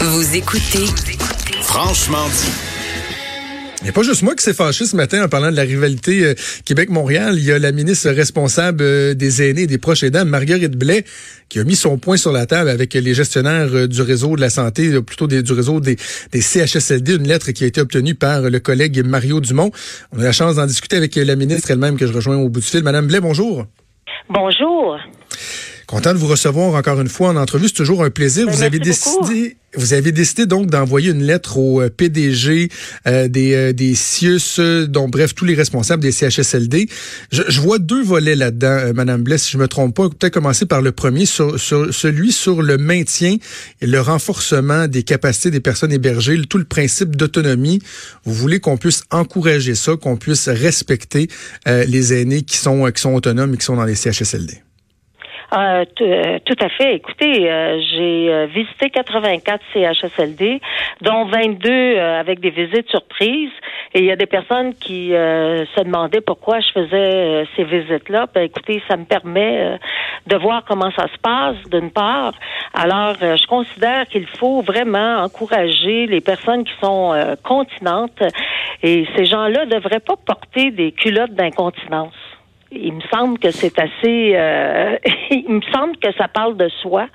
Vous écoutez Franchement dit. Il n'y a pas juste moi qui s'est fâché ce matin en parlant de la rivalité euh, Québec-Montréal. Il y a la ministre responsable euh, des aînés et des proches aidants, Marguerite Blais, qui a mis son point sur la table avec les gestionnaires euh, du réseau de la santé, plutôt du réseau des, des, CHSLD, une lettre qui a été obtenue par le collègue Mario Dumont. On a la chance d'en discuter avec la ministre elle-même que je rejoins au bout du fil. Madame Blais, bonjour. Bonjour. Content de vous recevoir encore une fois en entrevue. C'est toujours un plaisir. Ben, vous avez décidé, vous avez décidé donc d'envoyer une lettre au euh, PDG euh, des euh, des CIUS, dont bref tous les responsables des CHSLD. Je, je vois deux volets là-dedans, Madame Blesse, si je me trompe pas. Peut-être commencer par le premier, sur, sur, celui sur le maintien et le renforcement des capacités des personnes hébergées, tout le principe d'autonomie. Vous voulez qu'on puisse encourager ça, qu'on puisse respecter les aînés qui sont qui sont autonomes et qui sont dans les CHSLD. Euh, euh, tout à fait. Écoutez, euh, j'ai visité 84 CHSLD, dont 22 avec des visites surprises. Et il y a des personnes qui se demandaient pourquoi je faisais ces visites-là. Ben, écoutez, ça me permet de voir comment ça se passe, d'une part. Alors, je considère qu'il faut vraiment encourager les personnes qui sont continentes. Et ces gens-là ne devraient pas porter des culottes d'incontinence il me semble que c'est assez. Euh, il me semble que ça parle de soi.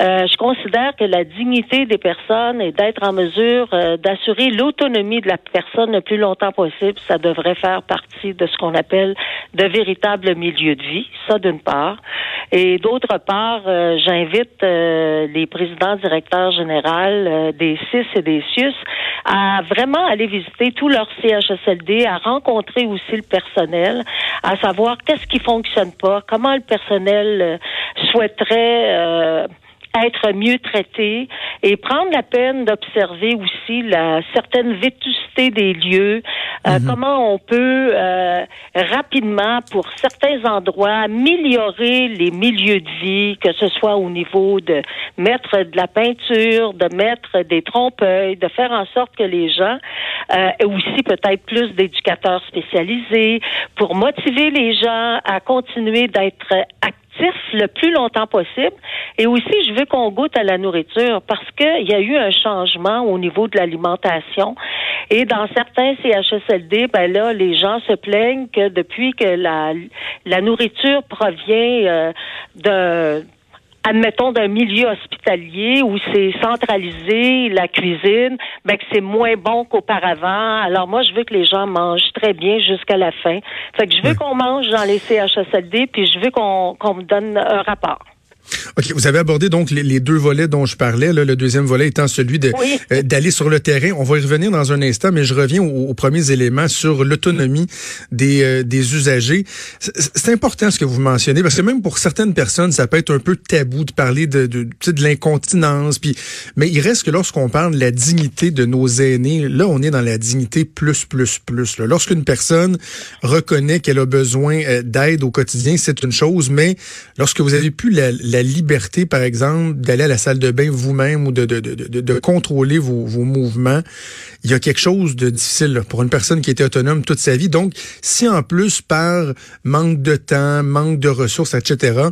Euh, je considère que la dignité des personnes et d'être en mesure euh, d'assurer l'autonomie de la personne le plus longtemps possible, ça devrait faire partie de ce qu'on appelle de véritables milieux de vie. Ça, d'une part. Et d'autre part, j'invite les présidents directeurs généraux des CIS et des CIUS à vraiment aller visiter tous leurs CHSLD, à rencontrer aussi le personnel, à savoir qu'est-ce qui fonctionne pas, comment le personnel euh, souhaiterait euh, être mieux traité et prendre la peine d'observer aussi la certaine vétusté des lieux, euh, mhm. comment on peut euh, rapidement, pour certains endroits, améliorer les milieux de vie, que ce soit au niveau de mettre de la peinture, de mettre des trompe-œil, de faire en sorte que les gens, euh, aussi peut-être plus d'éducateurs spécialisés, pour motiver les gens à continuer d'être actifs le plus longtemps possible. Et aussi, je veux qu'on goûte à la nourriture parce qu'il y a eu un changement au niveau de l'alimentation. Et dans certains CHSLD, ben là, les gens se plaignent que depuis que la, la nourriture provient euh, de admettons, d'un milieu hospitalier où c'est centralisé, la cuisine, ben que c'est moins bon qu'auparavant. Alors moi, je veux que les gens mangent très bien jusqu'à la fin. Fait que je veux qu'on mange dans les CHSLD, puis je veux qu'on qu'on me donne un rapport. OK, vous avez abordé donc les, deux volets dont je parlais, là, le deuxième volet étant celui de euh, d'aller sur le terrain. On va y revenir dans un instant, mais je reviens aux, premiers éléments sur l'autonomie des, euh, des usagers. C'est important ce que vous mentionnez, parce que même pour certaines personnes, ça peut être un peu tabou de parler de, de, de l'incontinence, puis mais il reste que lorsqu'on parle de la dignité de nos aînés, là, on est dans la dignité plus, plus, plus. Lorsqu'une personne reconnaît qu'elle a besoin euh, d'aide au quotidien, c'est une chose, mais lorsque vous avez plus la, la liberté, par exemple, d'aller à la salle de bain vous-même ou de, de, de, de contrôler vos, vos, mouvements, il y a quelque chose de difficile pour une personne qui était autonome toute sa vie. Donc, si en plus, par manque de temps, manque de ressources, etc.,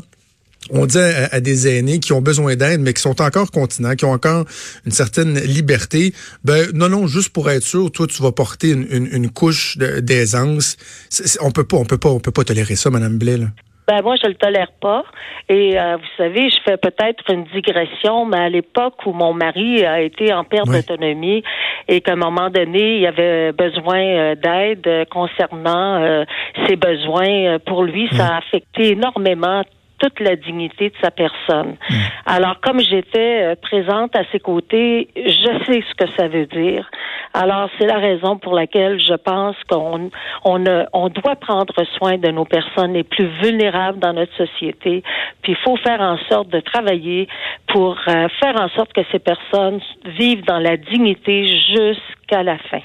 on dit à, des aînés qui ont besoin d'aide, mais qui sont encore continents, qui ont encore une certaine liberté, ben non, non, juste pour être sûr, toi, tu vas porter une, une, une couche d'aisance. On peut pas, on peut pas, on peut pas tolérer ça, Madame Blais. Là. Ben moi, je le tolère pas. Et euh, vous savez, je fais peut-être une digression, mais à l'époque où mon mari a été en perte d'autonomie et qu'à un moment donné, il avait besoin euh, d'aide concernant euh, ses besoins pour lui, ça a affecté énormément toute la dignité de sa personne. Mm. Alors, comme j'étais euh, présente à ses côtés, je sais ce que ça veut dire. Alors, c'est la raison pour laquelle je pense qu'on on, on doit prendre soin de nos personnes les plus vulnérables dans notre société. Puis, il faut faire en sorte de travailler pour euh, faire en sorte que ces personnes vivent dans la dignité jusqu'à la fin.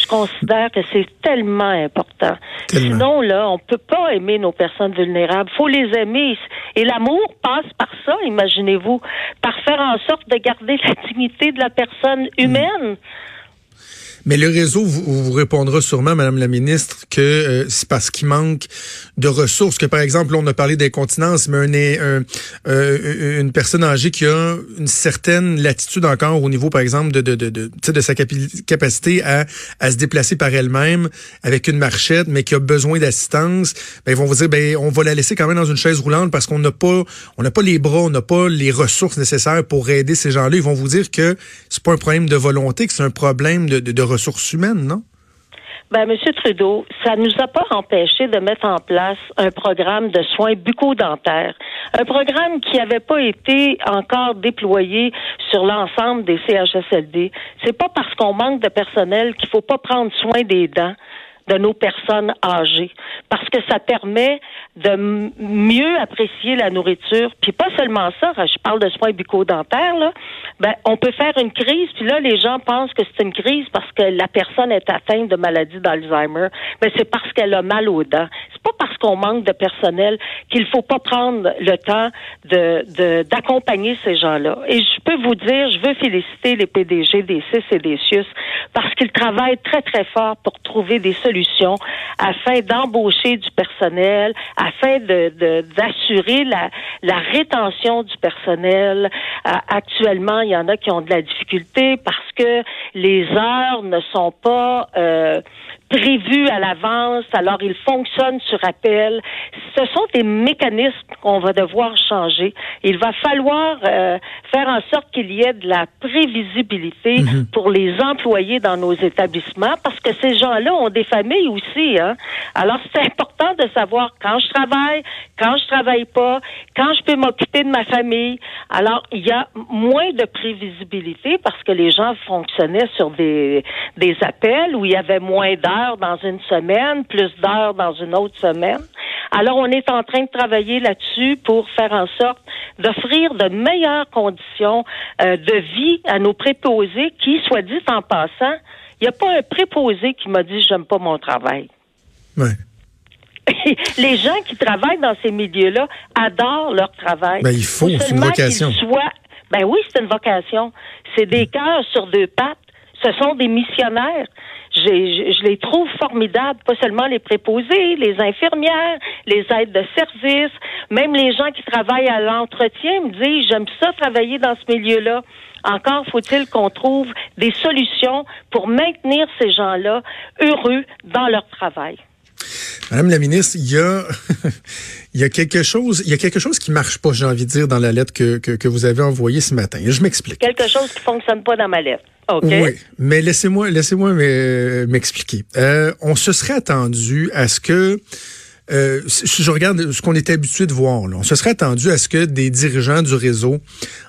Je considère que c'est tellement important. Sinon, là, on peut pas aimer nos personnes vulnérables. faut les aimer. Et l'amour passe par ça, imaginez-vous, par faire en sorte de garder la dignité de la personne humaine. Mais le réseau vous, vous répondra sûrement, Madame la ministre, que euh, c'est parce qu'il manque de ressources. Que par exemple, on a parlé d'incontinence, mais un, euh, une personne âgée qui a une certaine latitude encore au niveau, par exemple, de, de, de, de, de sa capacité à, à se déplacer par elle-même avec une marchette, mais qui a besoin d'assistance, ben, ils vont vous dire, ben, on va la laisser quand même dans une chaise roulante parce qu'on n'a pas, on n'a pas les bras, on n'a pas les ressources nécessaires pour aider ces gens-là. Ils vont vous dire que c'est pas un problème de volonté, que c'est un problème de, de ressources humaines, non? Ben, Monsieur Trudeau, ça nous a pas empêché de mettre en place un programme de soins bucco-dentaires, un programme qui n'avait pas été encore déployé sur l'ensemble des CHSLD. C'est pas parce qu'on manque de personnel qu'il faut pas prendre soin des dents de nos personnes âgées parce que ça permet de mieux apprécier la nourriture. Puis pas seulement ça, je parle de soins bucco-dentaires, là, ben, on peut faire une crise, puis là, les gens pensent que c'est une crise parce que la personne est atteinte de maladie d'Alzheimer, mais c'est parce qu'elle a mal aux dents. Pas parce qu'on manque de personnel qu'il faut pas prendre le temps de d'accompagner ces gens-là. Et je peux vous dire, je veux féliciter les PDG des CIS et des CIUS parce qu'ils travaillent très, très fort pour trouver des solutions afin d'embaucher du personnel, afin de d'assurer la, la rétention du personnel. Euh, actuellement, il y en a qui ont de la difficulté parce que les heures ne sont pas euh, prévues à l'avance, alors ils fonctionnent sur appel. Ce sont des mécanismes qu'on va devoir changer. Il va falloir euh, faire en sorte qu'il y ait de la prévisibilité mhm. pour les employés dans nos établissements, parce que ces gens-là ont des familles aussi. Hein? Alors c'est important de savoir quand je travaille, quand je travaille pas, quand je peux m'occuper de ma famille. Alors il y a moins de prévisibilité parce que les gens fonctionnaient sur des des appels où il y avait moins d'heures dans une semaine, plus d'heures dans une autre semaine. Alors, on est en train de travailler là-dessus pour faire en sorte d'offrir de meilleures conditions euh, de vie à nos préposés qui, soit dit en passant, il n'y a pas un préposé qui m'a dit j'aime pas mon travail. Ouais. Les gens qui travaillent dans ces milieux-là adorent leur travail. Ben, il faut, c'est une vocation. Ben oui, c'est une vocation. C'est des cœurs sur deux pattes. Ce sont des missionnaires je, les trouve formidables, pas seulement les préposés, les infirmières, les aides de service, même les gens qui travaillent à l'entretien me disent j'aime ça travailler dans ce milieu-là. Encore faut-il qu'on trouve des solutions pour maintenir ces gens-là heureux dans leur travail. Madame la ministre, il y a, il y a quelque chose, il y a quelque chose qui marche pas, j'ai envie de dire, dans la lettre que, que, que vous avez envoyée ce matin. Je m'explique. Quelque chose qui fonctionne pas dans ma lettre. Oui, mais laissez-moi laissez-moi m'expliquer. Euh, on se serait attendu à ce que euh, si je regarde ce qu'on était habitué de voir, là, on se serait attendu à ce que des dirigeants du réseau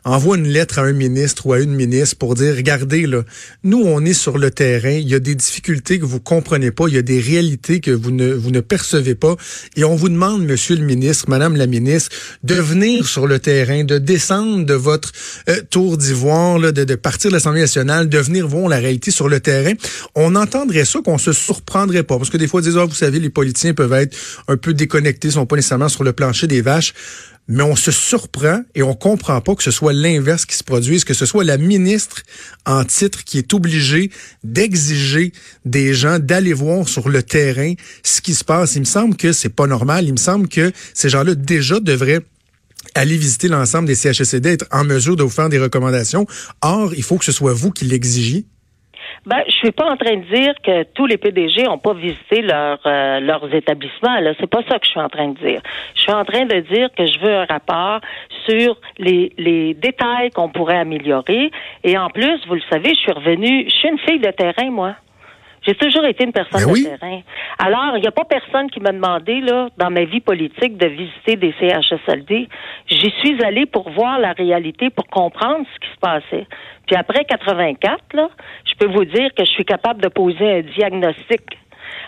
envoient une lettre à un ministre ou à une ministre pour dire, regardez, là, nous, on est sur le terrain, il y a des difficultés que vous comprenez pas, il y a des réalités que vous ne, vous ne percevez pas, et on vous demande, monsieur le ministre, madame la ministre, de venir sur le terrain, de descendre de votre euh, tour d'ivoire, de, de partir de l'Assemblée nationale, de venir voir la réalité sur le terrain. On entendrait ça, qu'on se surprendrait pas, parce que des fois, ils disent, ah, vous savez, les politiciens peuvent être un peu déconnectés, sont pas nécessairement sur le plancher des vaches. Mais on se surprend et on comprend pas que ce soit l'inverse qui se produise, que ce soit la ministre en titre qui est obligée d'exiger des gens d'aller voir sur le terrain ce qui se passe. Il me semble que c'est pas normal. Il me semble que ces gens-là déjà devraient aller visiter l'ensemble des CHSCD, être en mesure de vous faire des recommandations. Or, il faut que ce soit vous qui l'exigiez. Ben, je suis pas en train de dire que tous les PDG ont pas visité euh, leurs établissements. Là, c'est pas ça que je suis en train de dire. Je suis en train de dire que je veux un rapport sur les, les détails qu'on pourrait améliorer. Et en plus, vous le savez, je suis revenue. Je suis une fille de terrain, moi. J'ai toujours été une personne ben de terrain. Alors, il n'y a pas personne qui m'a demandé, là, dans ma vie politique, de visiter des CHSLD. J'y suis allée pour voir la réalité, pour comprendre ce qui se passait. Puis après 84, là, je peux vous dire que je suis capable de poser un diagnostic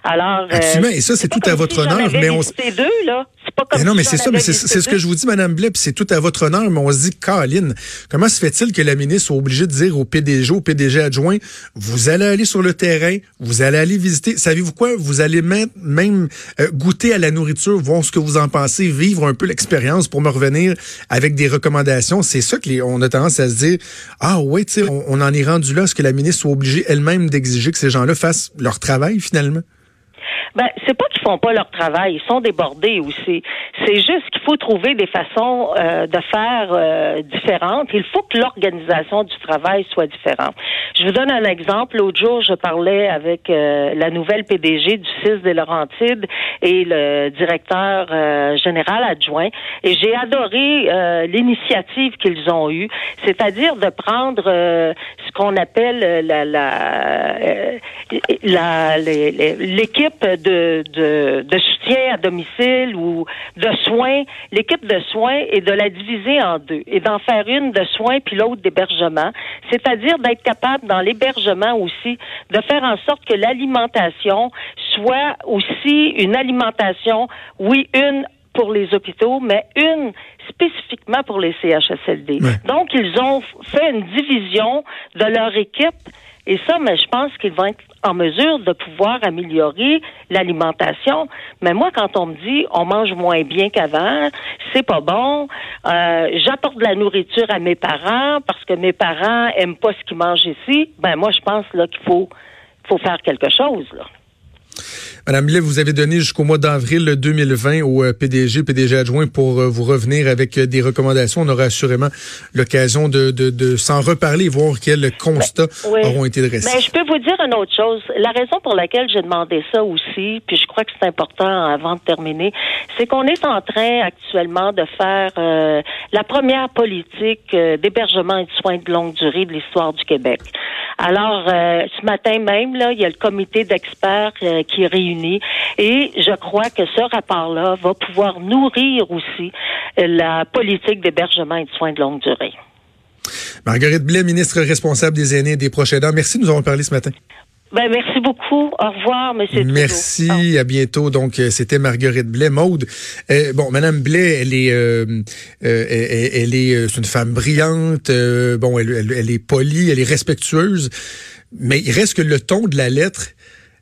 Alors, Absolument. Et ça, c'est tout à votre honneur. Mais on deux, là. C'est pas comme non, mais c'est ça, mais c'est ce que je vous dis, Madame Blais, c'est tout à votre honneur, mais on se dit, Caroline, comment se fait-il que la ministre soit obligée de dire au PDG, au PDG adjoint, vous allez aller sur le terrain, vous allez aller visiter, savez-vous quoi, vous allez même, même euh, goûter à la nourriture, voir ce que vous en pensez, vivre un peu l'expérience pour me revenir avec des recommandations. C'est ça qu'on a tendance à se dire, ah ouais, tu sais, on, on en est rendu là, est-ce que la ministre soit obligée elle-même d'exiger que ces gens-là fassent leur travail finalement? Ben, c'est pas qu'ils font pas leur travail, ils sont débordés aussi. C'est juste qu'il faut trouver des façons euh, de faire euh, différentes. Il faut que l'organisation du travail soit différente. Je vous donne un exemple. L'autre jour, je parlais avec euh, la nouvelle PDG du CIS des Laurentides et le directeur général adjoint, et j'ai adoré l'initiative qu'ils ont eue, c'est-à-dire de prendre ce qu'on appelle la la l'équipe de, de, de, soutien à domicile ou de soins, l'équipe de soins est de la diviser en deux et d'en faire une de soins puis l'autre d'hébergement, c'est-à-dire d'être capable dans l'hébergement aussi de faire en sorte que l'alimentation soit aussi une alimentation, oui, une pour les hôpitaux, mais une spécifiquement pour les CHSLD. Donc, ils ont fait une division de leur équipe et ça, mais je pense qu'ils vont être en mesure de pouvoir améliorer l'alimentation. Mais moi, quand on me dit on mange moins bien qu'avant, c'est pas bon. Euh, J'apporte de la nourriture à mes parents parce que mes parents aiment pas ce qu'ils mangent ici. Ben moi, je pense là qu'il faut faut faire quelque chose là. Madame Millet, vous avez donné jusqu'au mois d'avril 2020 au euh, PDG, PDG adjoint pour euh, vous revenir avec euh, des recommandations. On aura assurément l'occasion de, de, de s'en reparler et voir quels constats ben, auront été dressés. Mais ben, je peux vous dire une autre chose. La raison pour laquelle j'ai demandé ça aussi, puis je crois que c'est important avant de terminer, c'est qu'on est en train actuellement de faire la première politique d'hébergement et de soins de longue durée de l'histoire du Québec. Alors, ce matin même, là, il y a le comité d'experts qui est Et je crois que ce rapport-là va pouvoir nourrir aussi la politique d'hébergement et de soins de longue durée. Marguerite Blais, ministre responsable des aînés et des proches aidants, merci de nous avoir parlé ce matin. Ben, merci beaucoup. Au revoir, Monsieur Merci, à bientôt. Donc, euh, c'était Marguerite Blais. Maude, euh, bon, Madame Blais, elle est, euh, elle, est, une femme brillante. bon, elle, elle, est polie, elle est respectueuse, mais il reste que le ton de la lettre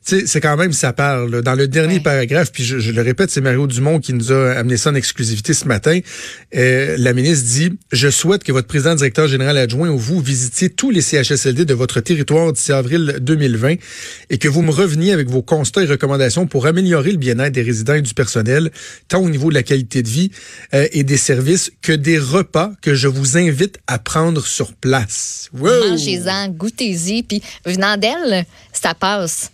c'est quand même ça parle. Dans le dernier paragraphe, puis je, le répète, c'est Mario Dumont qui nous a amené ça en exclusivité ce matin. Euh, la ministre dit Je souhaite que votre président directeur général adjoint ou vous visitiez tous les CHSLD de votre territoire d'ici avril 2020 et que vous me reveniez avec vos constats et recommandations pour améliorer le bien-être des résidents et du personnel, tant au niveau de la qualité de vie euh, et des services que des repas que je vous invite à prendre sur place. Mangez-en, goûtez-y, puis venant d'elle, ça passe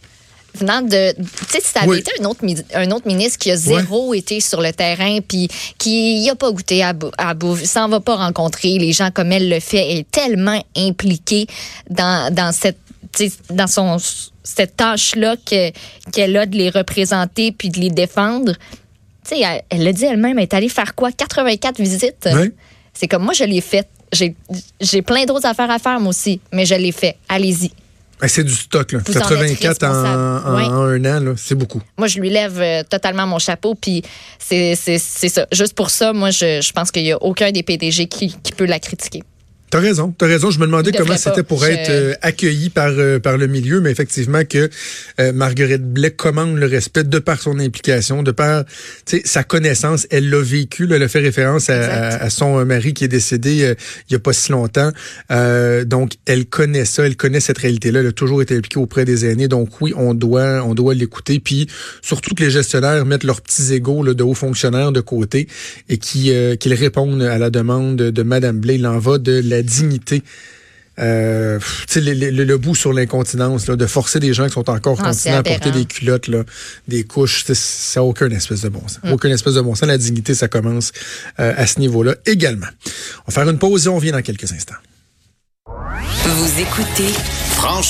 venant de. Tu sais, si ça avait été un autre, un autre ministre qui a zéro été sur le terrain, puis qui n'a pas goûté à, à bouffe, s'en va pas rencontrer les gens comme elle le fait, est tellement impliquée dans, dans cette dans son cette tâche-là qu'elle a de les représenter puis de les défendre. Tu sais, elle l'a dit elle-même, elle est allée faire quoi? 84 visites? C'est comme moi, je l'ai faite. J'ai plein d'autres affaires à faire, moi aussi, mais je l'ai fait. Allez-y. Ben, c'est du stock, là. 84 en, un an, c'est beaucoup. Moi, je lui lève euh, totalement mon chapeau, puis c'est ça. Juste pour ça, moi, je, je pense qu'il n'y a aucun des PDG qui, qui peut la critiquer. T'as raison, t'as raison. Je me demandais comment c'était pour être euh, accueilli par euh, par le milieu, mais effectivement que euh, Marguerite Blais commande le respect de par son implication, de par sa connaissance. Elle l'a vécu, elle a fait référence à, son mari qui est décédé il y a pas si longtemps. donc elle connaît ça, elle connaît cette réalité-là. Elle a toujours été impliquée auprès des aînés. Donc oui, on doit on doit l'écouter. Puis surtout que les gestionnaires mettent leurs petits égaux de hauts fonctionnaires de côté et qui qu'ils répondent à la demande de Madame Blais. Il en va de la dignité. Euh, le, le, le, bout sur l'incontinence, de forcer des gens qui sont encore ah, continents à porter des culottes, là, des couches, ça n'a aucun espèce de bon sens. Mm. Aucun espèce de bon sens. La dignité, ça commence euh, à ce niveau-là également. On va faire une pause et on revient dans quelques instants. Vous écoutez Franchement.